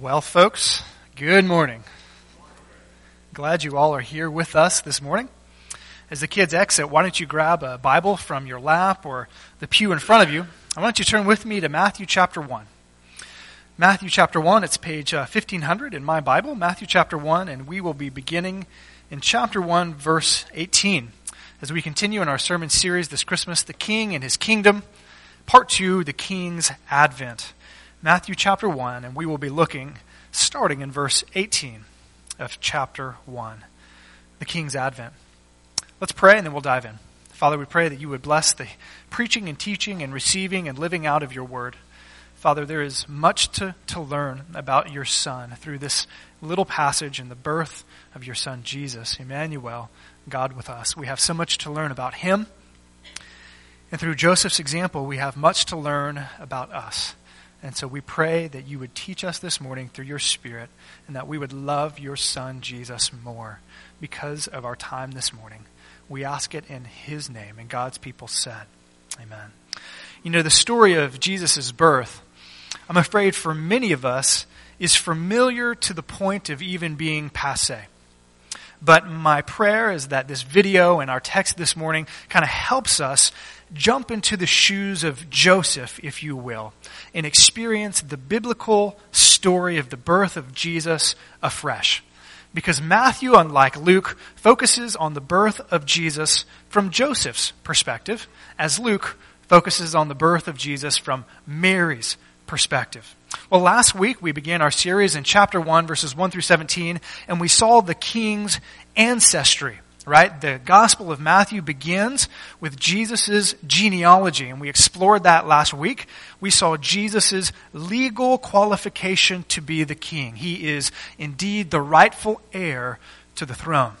Well, folks, good morning. Glad you all are here with us this morning. As the kids exit, why don't you grab a Bible from your lap or the pew in front of you? I want you to turn with me to Matthew chapter 1. Matthew chapter 1, it's page uh, 1500 in my Bible, Matthew chapter 1, and we will be beginning in chapter 1, verse 18. As we continue in our sermon series this Christmas, The King and His Kingdom, part 2, The King's Advent. Matthew chapter 1, and we will be looking starting in verse 18 of chapter 1, the King's Advent. Let's pray and then we'll dive in. Father, we pray that you would bless the preaching and teaching and receiving and living out of your word. Father, there is much to, to learn about your Son through this little passage and the birth of your Son, Jesus, Emmanuel, God with us. We have so much to learn about him. And through Joseph's example, we have much to learn about us. And so we pray that you would teach us this morning through your Spirit and that we would love your Son, Jesus, more because of our time this morning. We ask it in his name. And God's people said, Amen. You know, the story of Jesus' birth, I'm afraid for many of us, is familiar to the point of even being passe. But my prayer is that this video and our text this morning kind of helps us jump into the shoes of Joseph, if you will, and experience the biblical story of the birth of Jesus afresh. Because Matthew, unlike Luke, focuses on the birth of Jesus from Joseph's perspective, as Luke focuses on the birth of Jesus from Mary's perspective. Well, last week we began our series in chapter 1, verses 1 through 17, and we saw the king's ancestry right? The Gospel of Matthew begins with Jesus' genealogy, and we explored that last week. We saw Jesus' legal qualification to be the king. He is indeed the rightful heir to the throne.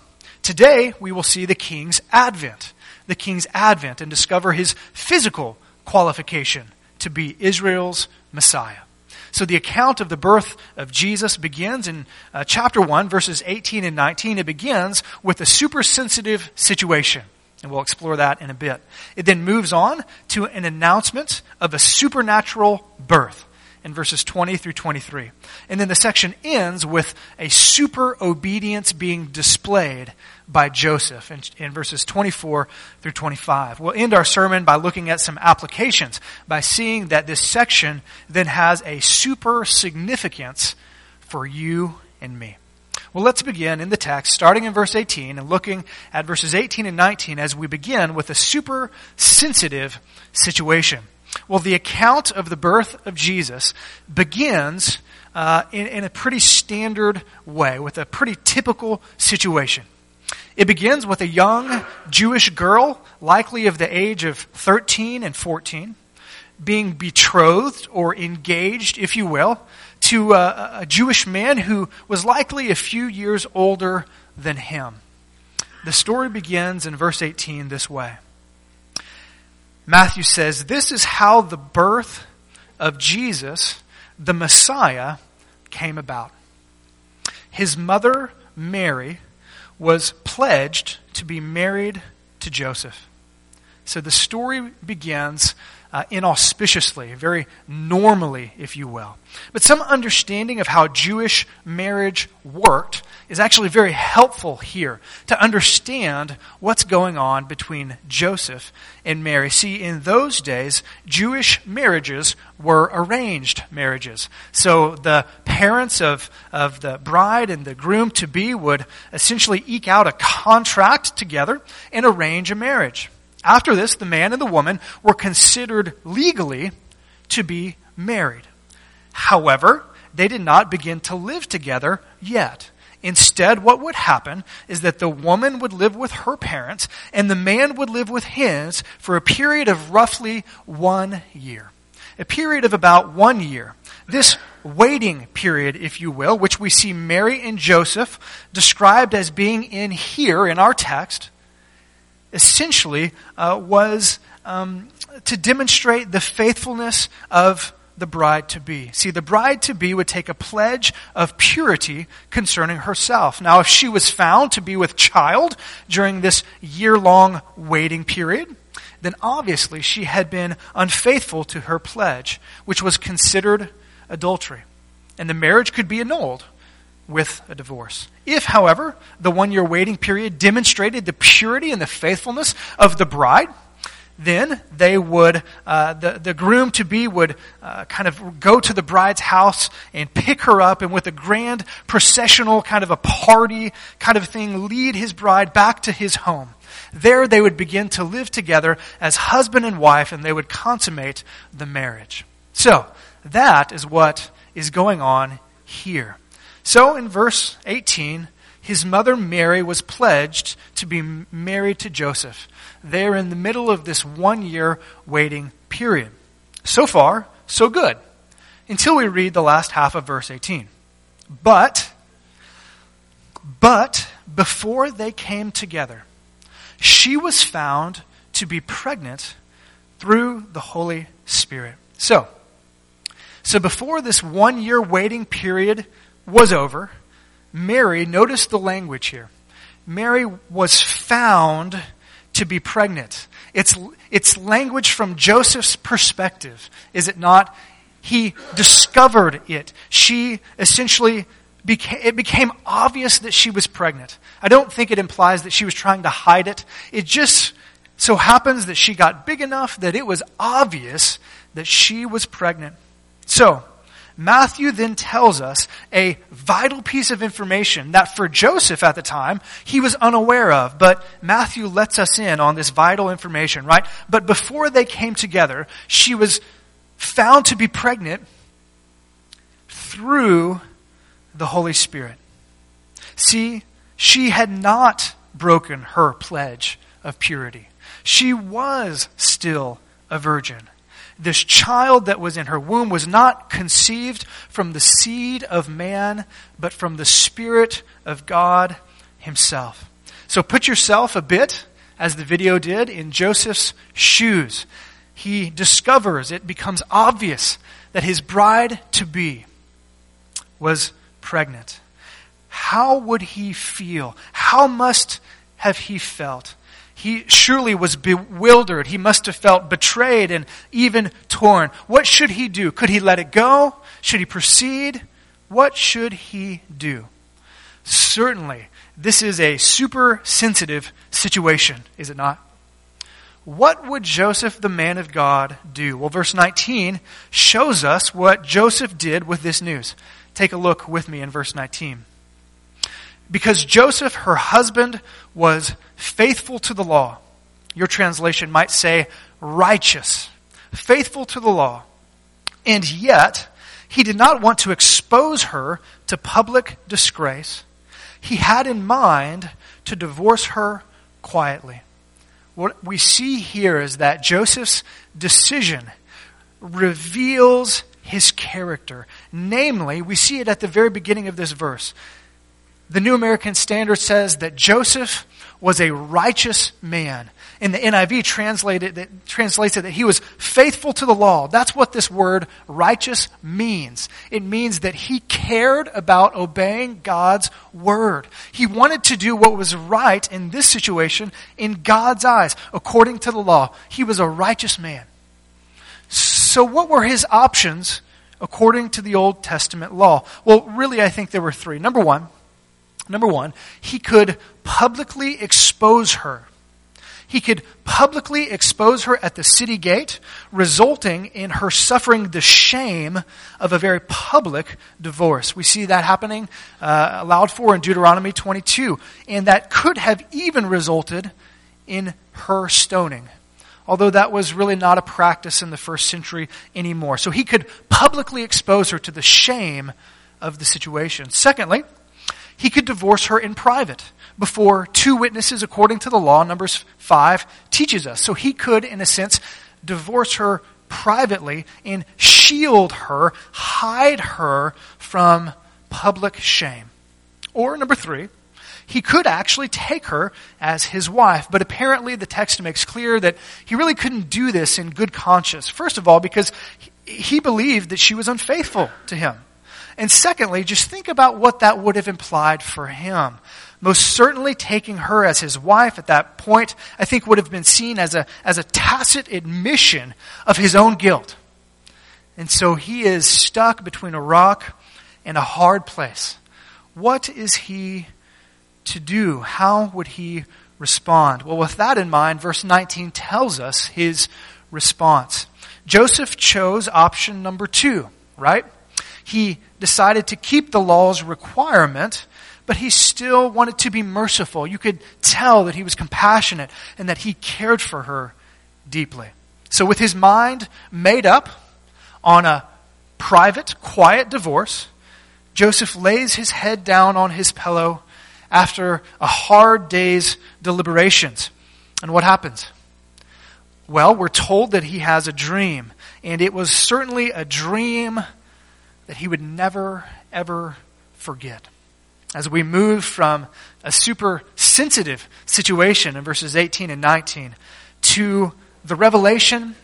Today, we will see the king's advent, the king's advent, and discover his physical qualification to be Israel's Messiah. So the account of the birth of Jesus begins in uh, chapter 1, verses 18 and 19. It begins with a supersensitive situation. And we'll explore that in a bit. It then moves on to an announcement of a supernatural birth in verses 20 through 23. And then the section ends with a super obedience being displayed by Joseph in, in, verses 24 through 25. We'll end our sermon by looking at some applications, by seeing that this section then has a super significance for you and me. Well, let's begin in the text, starting in verse 18 and looking at verses 18 and 19 as we begin with a super sensitive situation. Well, the account of the birth of Jesus begins uh, in, in a pretty standard way, with a pretty typical situation. It begins with a young Jewish girl, likely of the age of 13 and 14, being betrothed or engaged, if you will, to a, a Jewish man who was likely a few years older than him. The story begins in verse 18 this way. Matthew says, This is how the birth of Jesus, the Messiah, came about. His mother, Mary, was pledged to be married to Joseph. So the story begins uh, inauspiciously, very normally, if you will. But some understanding of how Jewish marriage worked is actually very helpful here to understand what's going on between Joseph and Mary. See, in those days, Jewish marriages were arranged marriages. So the parents of, of the bride and the groom to be would essentially eke out a contract together and arrange a marriage. After this, the man and the woman were considered legally to be married. However, they did not begin to live together yet. Instead, what would happen is that the woman would live with her parents and the man would live with his for a period of roughly one year. A period of about one year. This waiting period, if you will, which we see Mary and Joseph described as being in here in our text, essentially uh, was um, to demonstrate the faithfulness of the bride to be. See, the bride to be would take a pledge of purity concerning herself. Now, if she was found to be with child during this year long waiting period, then obviously she had been unfaithful to her pledge, which was considered adultery. and the marriage could be annulled with a divorce. If, however, the one year waiting period demonstrated the purity and the faithfulness of the bride, then they would, uh, the, the groom to be would uh, kind of go to the bride's house and pick her up and with a grand processional kind of a party kind of thing, lead his bride back to his home. There they would begin to live together as husband and wife and they would consummate the marriage. So, that is what is going on here. So, in verse 18, his mother Mary was pledged to be married to Joseph. They're in the middle of this one year waiting period. So far, so good. Until we read the last half of verse 18. But, but, before they came together, she was found to be pregnant through the Holy Spirit. So, so before this one year waiting period was over, Mary, notice the language here. Mary was found to be pregnant. It's, it's language from Joseph's perspective, is it not? He discovered it. She essentially became, it became obvious that she was pregnant. I don't think it implies that she was trying to hide it. It just so happens that she got big enough that it was obvious that she was pregnant. So, Matthew then tells us a vital piece of information that for Joseph at the time, he was unaware of, but Matthew lets us in on this vital information, right? But before they came together, she was found to be pregnant through the Holy Spirit. See, she had not broken her pledge of purity. She was still a virgin this child that was in her womb was not conceived from the seed of man, but from the Spirit of God Himself. So put yourself a bit, as the video did, in Joseph's shoes. He discovers, it becomes obvious that his bride to be was pregnant. How would he feel? How must have he felt? He surely was bewildered. He must have felt betrayed and even torn. What should he do? Could he let it go? Should he proceed? What should he do? Certainly, this is a super sensitive situation, is it not? What would Joseph, the man of God, do? Well, verse 19 shows us what Joseph did with this news. Take a look with me in verse 19. Because Joseph, her husband, was faithful to the law. Your translation might say righteous, faithful to the law. And yet, he did not want to expose her to public disgrace. He had in mind to divorce her quietly. What we see here is that Joseph's decision reveals his character. Namely, we see it at the very beginning of this verse the New American Standard says that Joseph was a righteous man. In the NIV translated that translates it that he was faithful to the law. That's what this word righteous means. It means that he cared about obeying God's word. He wanted to do what was right in this situation in God's eyes, according to the law. He was a righteous man. So what were his options according to the Old Testament law? Well, really I think there were three. Number one, Number one, he could publicly expose her. He could publicly expose her at the city gate, resulting in her suffering the shame of a very public divorce. We see that happening uh, allowed for in Deuteronomy 22, and that could have even resulted in her stoning. Although that was really not a practice in the first century anymore. So he could publicly expose her to the shame of the situation. Secondly, he could divorce her in private before two witnesses according to the law, Numbers 5 teaches us. So he could, in a sense, divorce her privately and shield her, hide her from public shame. Or, number three, he could actually take her as his wife, but apparently the text makes clear that he really couldn't do this in good conscience. First of all, because he believed that she was unfaithful to him. And secondly, just think about what that would have implied for him. Most certainly taking her as his wife at that point, I think would have been seen as a, as a tacit admission of his own guilt. And so he is stuck between a rock and a hard place. What is he to do? How would he respond? Well, with that in mind, verse 19 tells us his response. Joseph chose option number two, right? He decided to keep the law's requirement, but he still wanted to be merciful. You could tell that he was compassionate and that he cared for her deeply. So, with his mind made up on a private, quiet divorce, Joseph lays his head down on his pillow after a hard day's deliberations. And what happens? Well, we're told that he has a dream, and it was certainly a dream that he would never, ever forget. As we move from a super sensitive situation in verses 18 and 19 to the revelation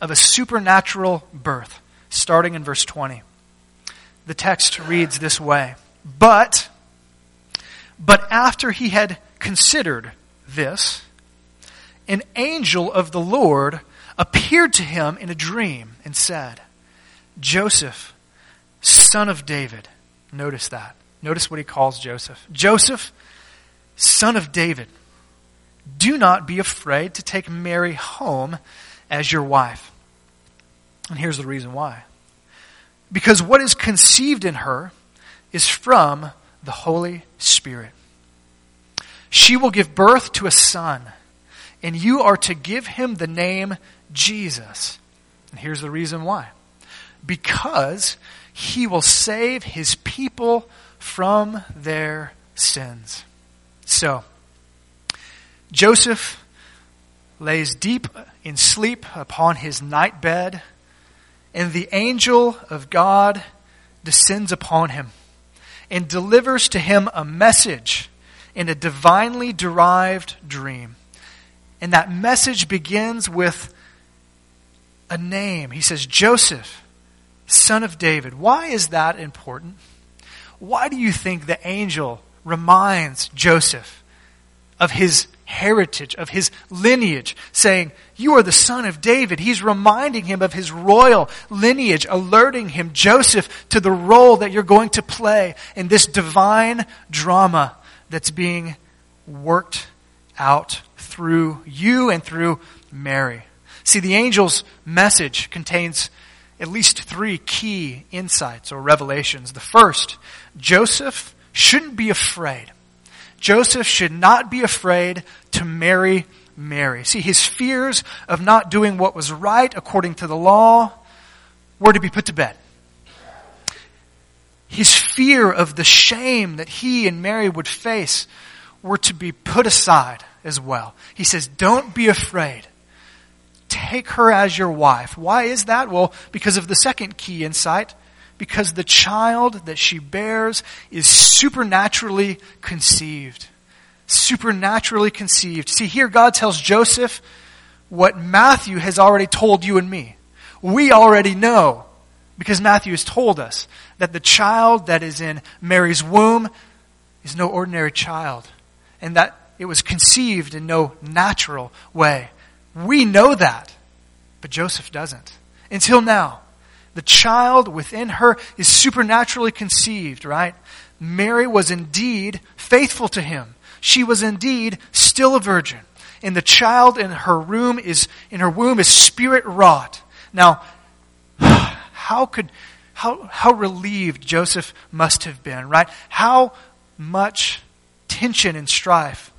of a supernatural birth, starting in verse 20. The text reads this way But, but after he had considered this, an angel of the Lord appeared to him in a dream and said, Joseph, son of David. Notice that. Notice what he calls Joseph. Joseph, son of David, do not be afraid to take Mary home as your wife. And here's the reason why. Because what is conceived in her is from the Holy Spirit. She will give birth to a son and you are to give him the name Jesus. And here's the reason why because he will save his people from their sins. So, Joseph lays deep in sleep upon his night bed, and the angel of God descends upon him and delivers to him a message in a divinely derived dream. And that message begins with a name. He says, Joseph, son of David. Why is that important? Why do you think the angel reminds Joseph of his heritage, of his lineage, saying, You are the son of David? He's reminding him of his royal lineage, alerting him, Joseph, to the role that you're going to play in this divine drama that's being worked out through you and through Mary. See, the angel's message contains at least three key insights or revelations. The first, Joseph shouldn't be afraid. Joseph should not be afraid to marry Mary. See, his fears of not doing what was right according to the law were to be put to bed. His fear of the shame that he and Mary would face were to be put aside as well. He says, Don't be afraid. Take her as your wife. Why is that? Well, because of the second key insight. Because the child that she bears is supernaturally conceived. Supernaturally conceived. See, here God tells Joseph what Matthew has already told you and me. We already know, because Matthew has told us, that the child that is in Mary's womb is no ordinary child. And that it was conceived in no natural way. We know that, but Joseph doesn't. Until now, the child within her is supernaturally conceived, right? Mary was indeed faithful to him. She was indeed still a virgin. And the child in her room is in her womb is spirit wrought. Now, how could how how relieved Joseph must have been, right? How much tension and strife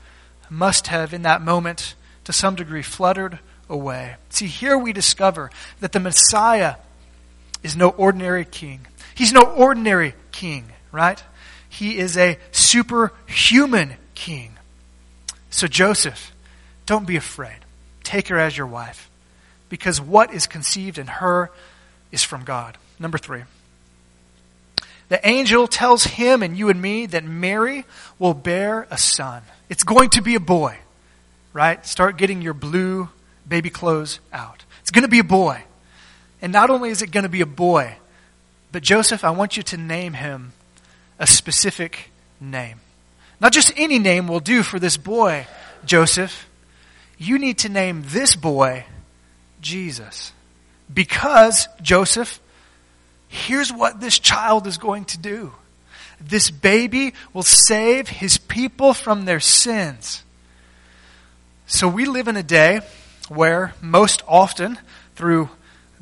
must have, in that moment, to some degree, fluttered away. See, here we discover that the Messiah is no ordinary king. He's no ordinary king, right? He is a superhuman king. So, Joseph, don't be afraid. Take her as your wife, because what is conceived in her is from God. Number three. The angel tells him and you and me that Mary will bear a son. It's going to be a boy, right? Start getting your blue baby clothes out. It's going to be a boy. And not only is it going to be a boy, but Joseph, I want you to name him a specific name. Not just any name will do for this boy, Joseph. You need to name this boy Jesus. Because, Joseph, here's what this child is going to do. This baby will save his people from their sins. So we live in a day where most often through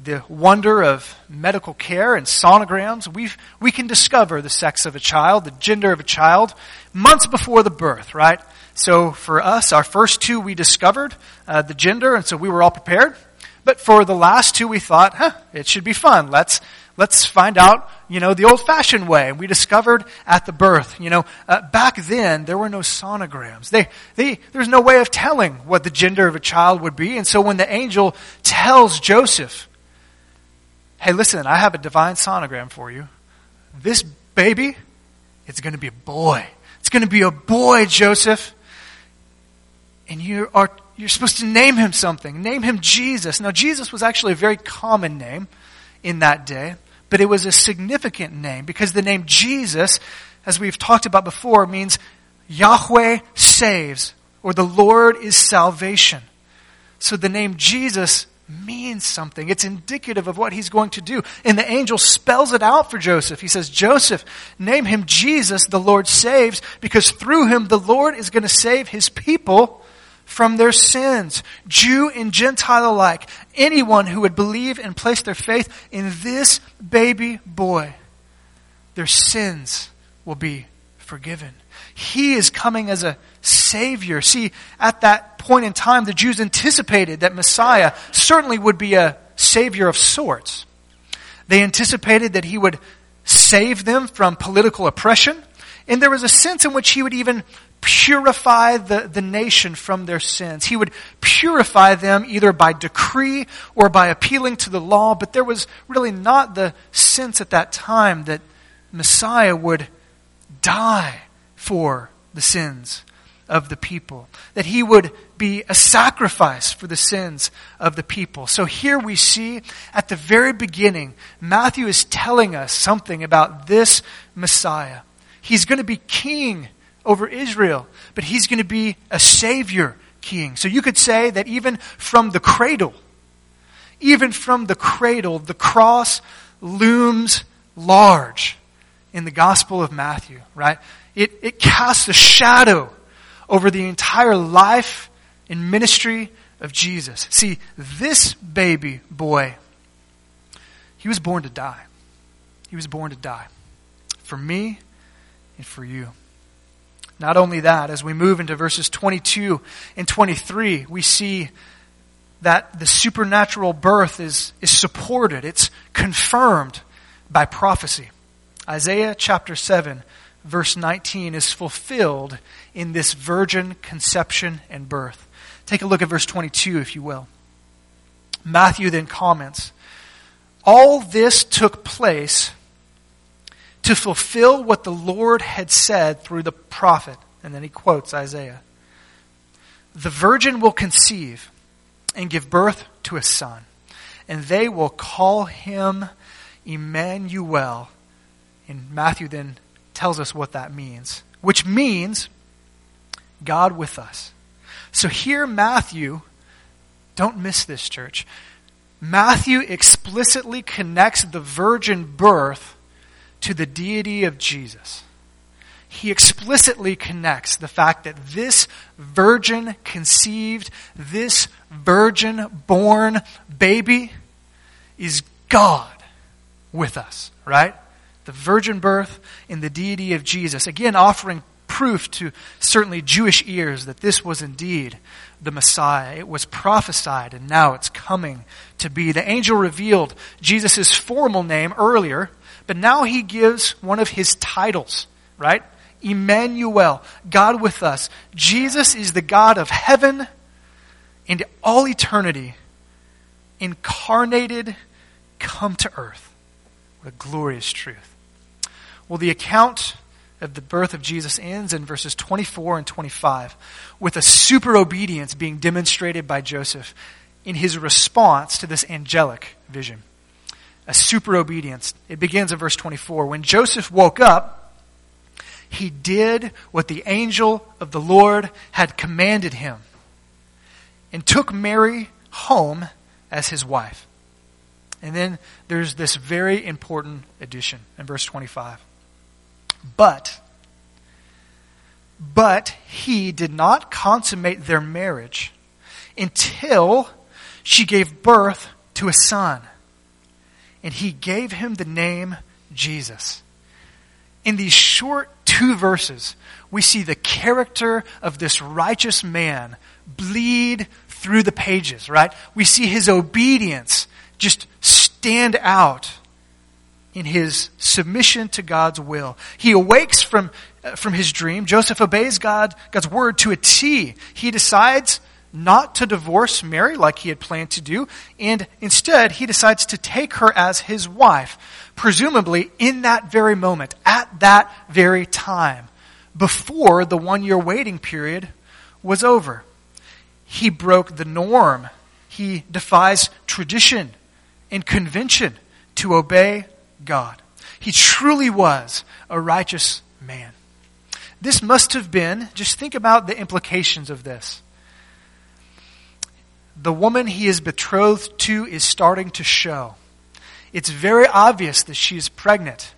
the wonder of medical care and sonograms, we we can discover the sex of a child, the gender of a child, months before the birth, right? So for us, our first two, we discovered uh, the gender, and so we were all prepared. But for the last two, we thought, huh, it should be fun. Let's let's find out, you know, the old-fashioned way. We discovered at the birth, you know, uh, back then there were no sonograms. They, they, there's no way of telling what the gender of a child would be. And so when the angel tells Joseph, hey, listen, I have a divine sonogram for you. This baby, it's going to be a boy. It's going to be a boy, Joseph. And you are, you're supposed to name him something. Name him Jesus. Now, Jesus was actually a very common name in that day but it was a significant name because the name Jesus, as we've talked about before, means Yahweh saves or the Lord is salvation. So the name Jesus means something. It's indicative of what he's going to do. And the angel spells it out for Joseph. He says, Joseph, name him Jesus, the Lord saves, because through him the Lord is going to save his people from their sins, Jew and Gentile alike, anyone who would believe and place their faith in this baby boy, their sins will be forgiven. He is coming as a Savior. See, at that point in time, the Jews anticipated that Messiah certainly would be a Savior of sorts. They anticipated that He would save them from political oppression, and there was a sense in which He would even purify the, the nation from their sins. He would purify them either by decree or by appealing to the law, but there was really not the sense at that time that Messiah would die for the sins of the people, that he would be a sacrifice for the sins of the people. So here we see at the very beginning, Matthew is telling us something about this Messiah. He's going to be king over Israel, but he's going to be a savior king. So you could say that even from the cradle, even from the cradle, the cross looms large in the Gospel of Matthew, right? It, it casts a shadow over the entire life and ministry of Jesus. See, this baby boy, he was born to die. He was born to die. For me and for you. Not only that, as we move into verses 22 and 23, we see that the supernatural birth is, is supported, it's confirmed by prophecy. Isaiah chapter 7, verse 19, is fulfilled in this virgin conception and birth. Take a look at verse 22, if you will. Matthew then comments All this took place to fulfill what the Lord had said through the prophet. And then he quotes Isaiah The virgin will conceive and give birth to a son, and they will call him Emmanuel. And Matthew then tells us what that means, which means God with us. So here, Matthew, don't miss this, church. Matthew explicitly connects the virgin birth to the deity of Jesus. He explicitly connects the fact that this virgin conceived, this virgin born baby is God with us, right? The virgin birth in the deity of Jesus. Again, offering proof to certainly Jewish ears that this was indeed the Messiah. It was prophesied and now it's coming to be. The angel revealed Jesus' formal name earlier but now he gives one of his titles, right? Emmanuel, God with us. Jesus is the God of heaven and all eternity, incarnated, come to earth. What a glorious truth. Well, the account of the birth of Jesus ends in verses 24 and 25 with a super obedience being demonstrated by Joseph in his response to this angelic vision a super obedience. It begins in verse 24. When Joseph woke up, he did what the angel of the Lord had commanded him and took Mary home as his wife. And then there's this very important addition in verse 25. But, but he did not consummate their marriage until she gave birth to a son. And he gave him the name Jesus. In these short two verses, we see the character of this righteous man bleed through the pages, right? We see his obedience just stand out in his submission to God's will. He awakes from, uh, from his dream. Joseph obeys God, God's word to a T. He decides not to divorce Mary like he had planned to do, and instead he decides to take her as his wife, presumably in that very moment, at that very time, before the one year waiting period was over. He broke the norm. He defies tradition and convention to obey God. He truly was a righteous man. This must have been, just think about the implications of this. The woman he is betrothed to is starting to show. It's very obvious that she is pregnant.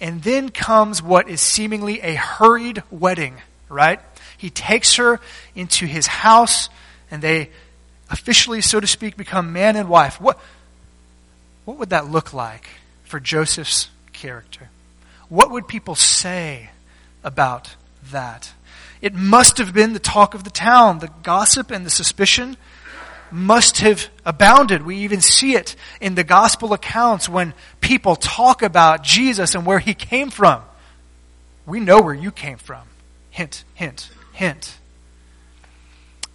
And then comes what is seemingly a hurried wedding, right? He takes her into his house and they officially, so to speak, become man and wife. What, what would that look like for Joseph's character? What would people say about that? It must have been the talk of the town. The gossip and the suspicion must have abounded. We even see it in the gospel accounts when people talk about Jesus and where he came from. We know where you came from. Hint, hint, hint.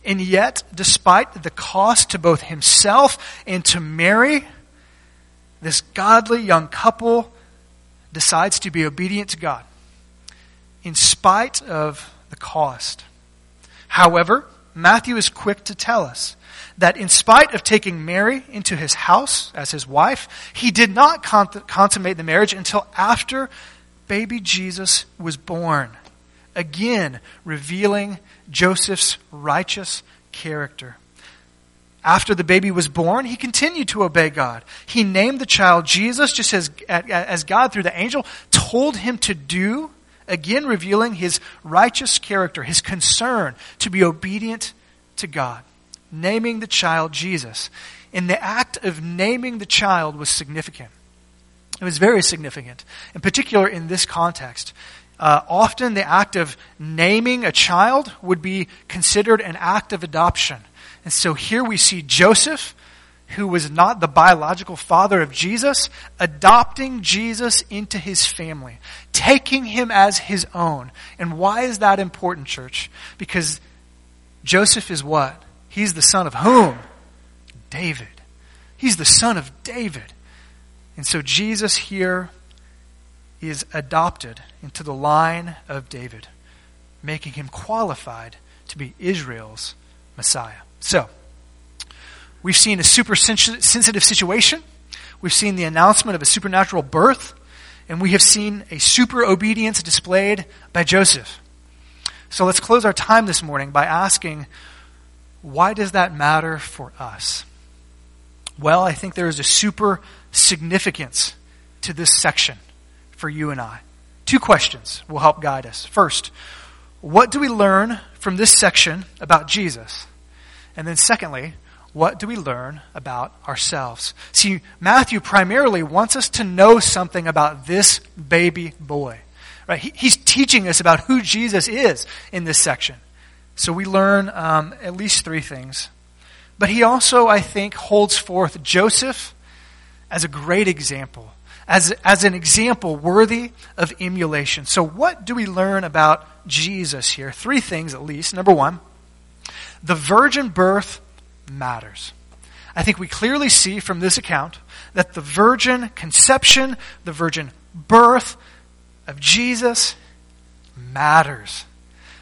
And yet, despite the cost to both himself and to Mary, this godly young couple decides to be obedient to God in spite of the cost. However, Matthew is quick to tell us that in spite of taking Mary into his house as his wife, he did not consummate the marriage until after baby Jesus was born. Again, revealing Joseph's righteous character. After the baby was born, he continued to obey God. He named the child Jesus, just as, as God, through the angel, told him to do, again revealing his righteous character, his concern to be obedient to God. Naming the child Jesus. And the act of naming the child was significant. It was very significant, in particular in this context. Uh, often the act of naming a child would be considered an act of adoption. And so here we see Joseph, who was not the biological father of Jesus, adopting Jesus into his family, taking him as his own. And why is that important, church? Because Joseph is what? He's the son of whom? David. He's the son of David. And so Jesus here is adopted into the line of David, making him qualified to be Israel's Messiah. So, we've seen a super sensitive situation. We've seen the announcement of a supernatural birth. And we have seen a super obedience displayed by Joseph. So let's close our time this morning by asking, why does that matter for us? Well, I think there is a super significance to this section for you and I. Two questions will help guide us. First, what do we learn from this section about Jesus? And then, secondly, what do we learn about ourselves? See, Matthew primarily wants us to know something about this baby boy. Right? He, he's teaching us about who Jesus is in this section. So we learn um, at least three things. But he also, I think, holds forth Joseph as a great example, as, as an example worthy of emulation. So, what do we learn about Jesus here? Three things at least. Number one, the virgin birth matters. I think we clearly see from this account that the virgin conception, the virgin birth of Jesus matters.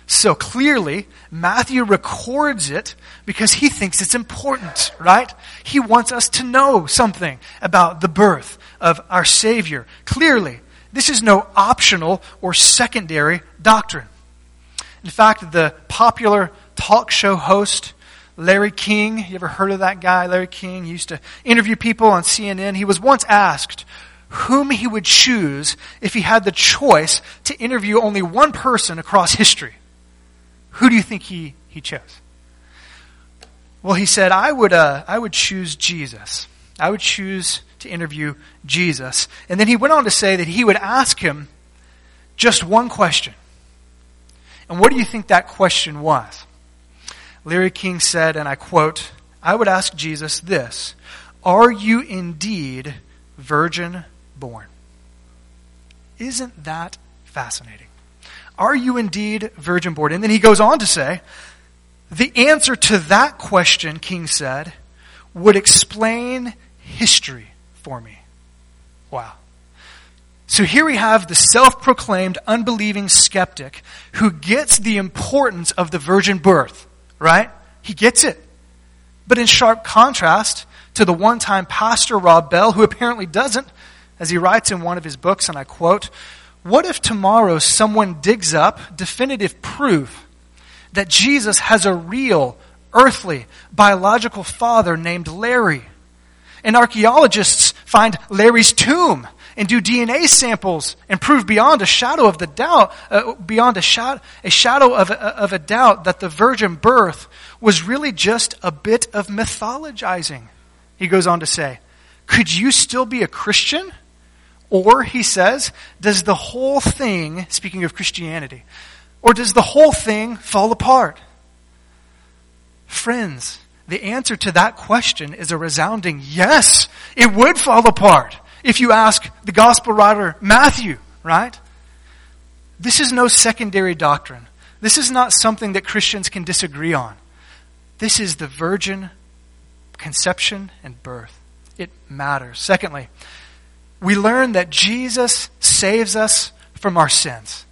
So clearly, Matthew records it because he thinks it's important, right? He wants us to know something about the birth of our Savior. Clearly, this is no optional or secondary doctrine. In fact, the popular talk show host, Larry King. You ever heard of that guy, Larry King? He used to interview people on CNN. He was once asked whom he would choose if he had the choice to interview only one person across history. Who do you think he, he chose? Well, he said, I would, uh, I would choose Jesus. I would choose to interview Jesus. And then he went on to say that he would ask him just one question. And what do you think that question was? Larry King said, and I quote, I would ask Jesus this Are you indeed virgin born? Isn't that fascinating? Are you indeed virgin born? And then he goes on to say, the answer to that question, King said, would explain history for me. Wow. So here we have the self proclaimed unbelieving skeptic who gets the importance of the virgin birth, right? He gets it. But in sharp contrast to the one time pastor Rob Bell, who apparently doesn't, as he writes in one of his books, and I quote, What if tomorrow someone digs up definitive proof that Jesus has a real, earthly, biological father named Larry. And archaeologists find Larry's tomb and do DNA samples and prove beyond a shadow of the doubt, uh, beyond a, a shadow of a, of a doubt that the virgin birth was really just a bit of mythologizing. He goes on to say, could you still be a Christian? Or, he says, does the whole thing, speaking of Christianity, or does the whole thing fall apart? Friends, the answer to that question is a resounding yes. It would fall apart if you ask the gospel writer Matthew, right? This is no secondary doctrine. This is not something that Christians can disagree on. This is the virgin conception and birth. It matters. Secondly, we learn that Jesus saves us from our sins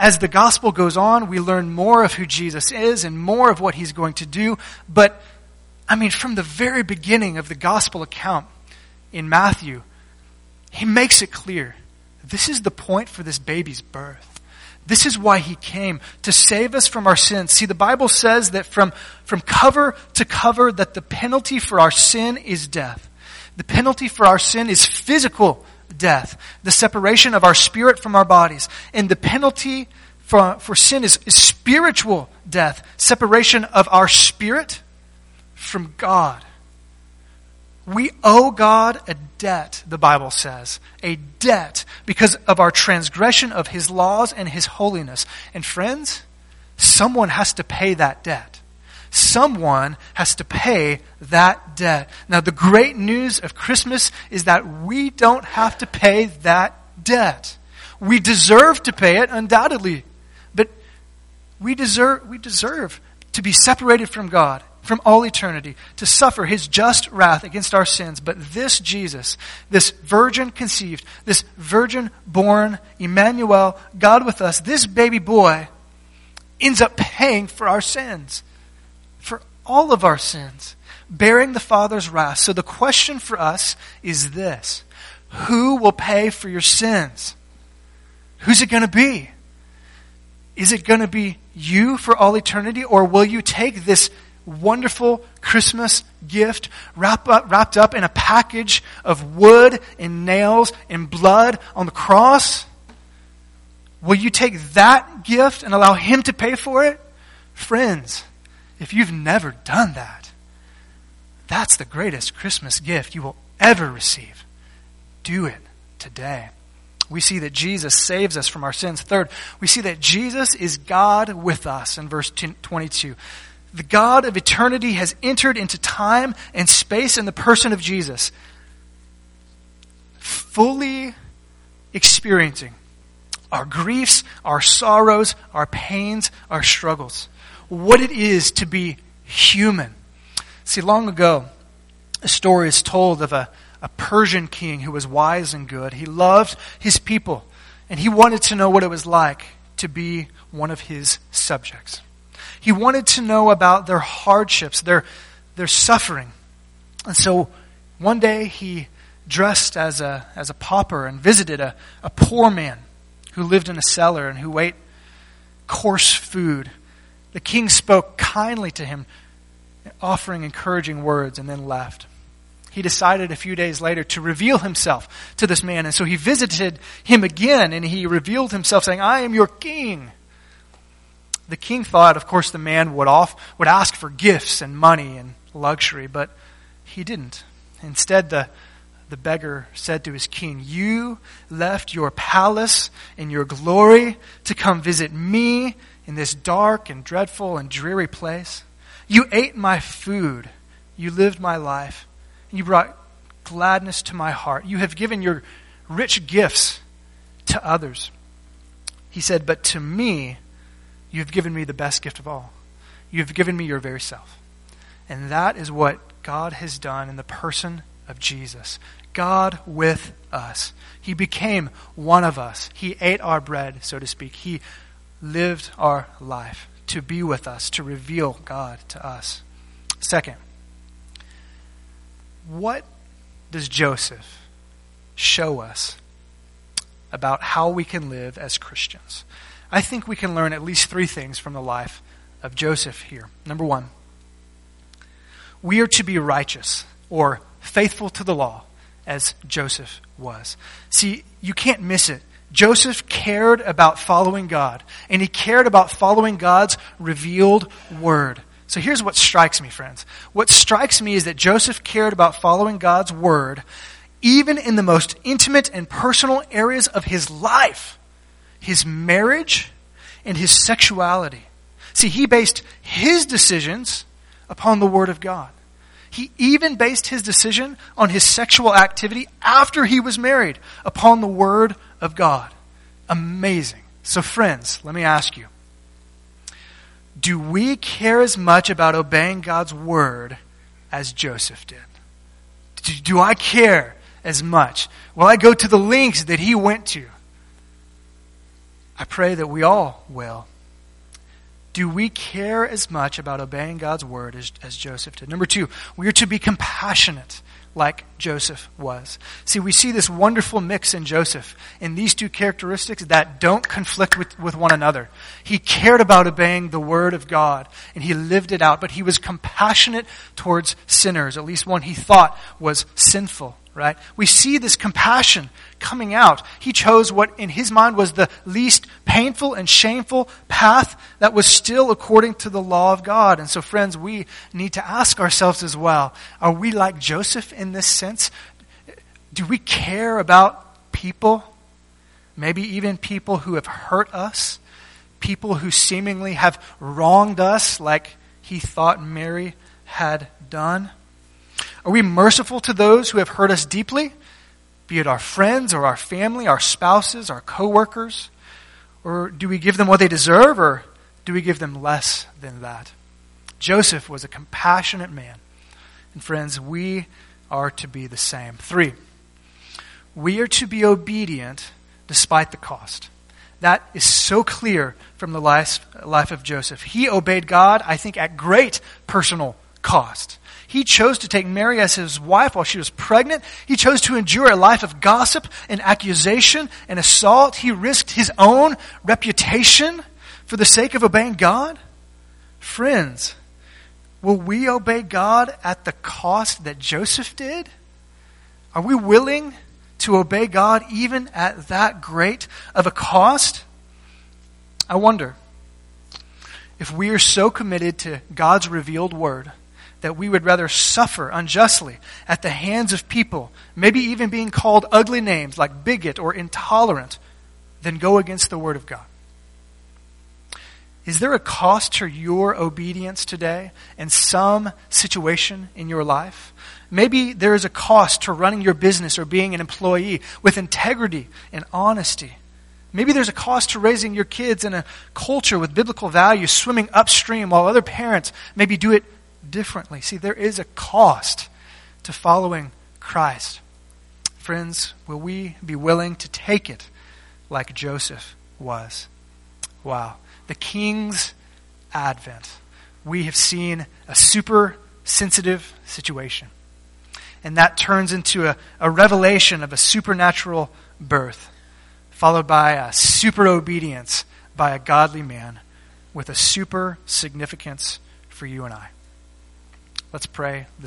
as the gospel goes on, we learn more of who Jesus is and more of what he's going to do. But, I mean, from the very beginning of the gospel account in Matthew, he makes it clear this is the point for this baby's birth. This is why he came, to save us from our sins. See, the Bible says that from, from cover to cover that the penalty for our sin is death. The penalty for our sin is physical death, the separation of our spirit from our bodies. And the penalty for, for sin is, is spiritual death, separation of our spirit from God. We owe God a debt, the Bible says. A debt because of our transgression of His laws and His holiness. And friends, someone has to pay that debt. Someone has to pay that debt. Now, the great news of Christmas is that we don't have to pay that debt. We deserve to pay it, undoubtedly. But we deserve, we deserve to be separated from God from all eternity, to suffer his just wrath against our sins. But this Jesus, this virgin conceived, this virgin born, Emmanuel, God with us, this baby boy, ends up paying for our sins for all of our sins, bearing the Father's wrath. So the question for us is this Who will pay for your sins? Who's it going to be? Is it going to be you for all eternity, or will you take this wonderful Christmas gift wrap up, wrapped up in a package of wood and nails and blood on the cross? Will you take that gift and allow Him to pay for it? Friends, if you've never done that, that's the greatest Christmas gift you will ever receive. Do it today. We see that Jesus saves us from our sins. Third, we see that Jesus is God with us in verse 22. The God of eternity has entered into time and space in the person of Jesus, fully experiencing our griefs, our sorrows, our pains, our struggles what it is to be human. See, long ago, a story is told of a, a Persian king who was wise and good. He loved his people, and he wanted to know what it was like to be one of his subjects. He wanted to know about their hardships, their, their suffering. And so one day he dressed as a, as a pauper and visited a, a poor man who lived in a cellar and who ate coarse food the king spoke kindly to him, offering encouraging words, and then left. He decided a few days later to reveal himself to this man. And so he visited him again and he revealed himself saying, I am your king. The king thought, of course, the man would off, would ask for gifts and money and luxury, but he didn't. Instead, the, the beggar said to his king, You left your palace and your glory to come visit me in this dark and dreadful and dreary place. You ate my food. You lived my life. You brought gladness to my heart. You have given your rich gifts to others. He said, But to me, you have given me the best gift of all. You have given me your very self. And that is what God has done in the person of Jesus. God with us. He became one of us. He ate our bread, so to speak. He lived our life to be with us, to reveal God to us. Second, what does Joseph show us about how we can live as Christians? I think we can learn at least three things from the life of Joseph here. Number one, we are to be righteous or faithful to the law as Joseph was. See, you can't miss it. Joseph cared about following God, and he cared about following God's revealed word. So here's what strikes me, friends. What strikes me is that Joseph cared about following God's word, even in the most intimate and personal areas of his life his marriage and his sexuality. See, he based his decisions upon the word of God. He even based his decision on his sexual activity after he was married upon the Word of God. Amazing. So, friends, let me ask you do we care as much about obeying God's Word as Joseph did? Do, I care as much? Will I go to the lengths that he went to? I pray that we all will. Do we care as much about obeying God's word as, as Joseph did? Number two, we are to be compassionate like Joseph was. See, we see this wonderful mix in Joseph in these two characteristics that don't conflict with, with one another. He cared about obeying the word of God and he lived it out, but he was compassionate towards sinners, at least one he thought was sinful right? We see this compassion coming out. He chose what in his mind was the least painful and shameful path that was still according to the law of God. And so, friends, we need to ask ourselves as well are we like Joseph in this sense? Do we care about people? Maybe even people who have hurt us? People who seemingly have wronged us, like he thought Mary had done? Are we merciful to those who have hurt us deeply? Be it our friends or our family, our spouses, our coworkers? Or do we give them what they deserve or do we give them less than that? Joseph was a compassionate man. And friends, we are to be the same. Three, we are to be obedient despite the cost. That is so clear from the life, life of Joseph. He obeyed God, I think, at great personal cost. He chose to take Mary as his wife while she was pregnant. He chose to endure a life of gossip and accusation and assault. He risked his own reputation for the sake of obeying God. Friends, will we obey God at the cost that Joseph did? Are we willing to obey God even at that great of a cost? I wonder if we are so committed to God's revealed word that we would rather suffer unjustly at the hands of people, maybe even being called ugly names like bigot or intolerant, than go against the Word of God. Is there a cost to your obedience today in some situation in your life? Maybe there is a cost to running your business or being an employee with integrity and honesty. Maybe there's a cost to raising your kids in a culture with biblical values, swimming upstream while other parents maybe do it differently. See, there is a cost to following Christ. Friends, will we be willing to take it like Joseph was? Wow. The king's advent. We have seen a super sensitive situation. And that turns into a, a revelation of a supernatural birth, followed by a super obedience by a godly man with a super significance for you and I. Let's pray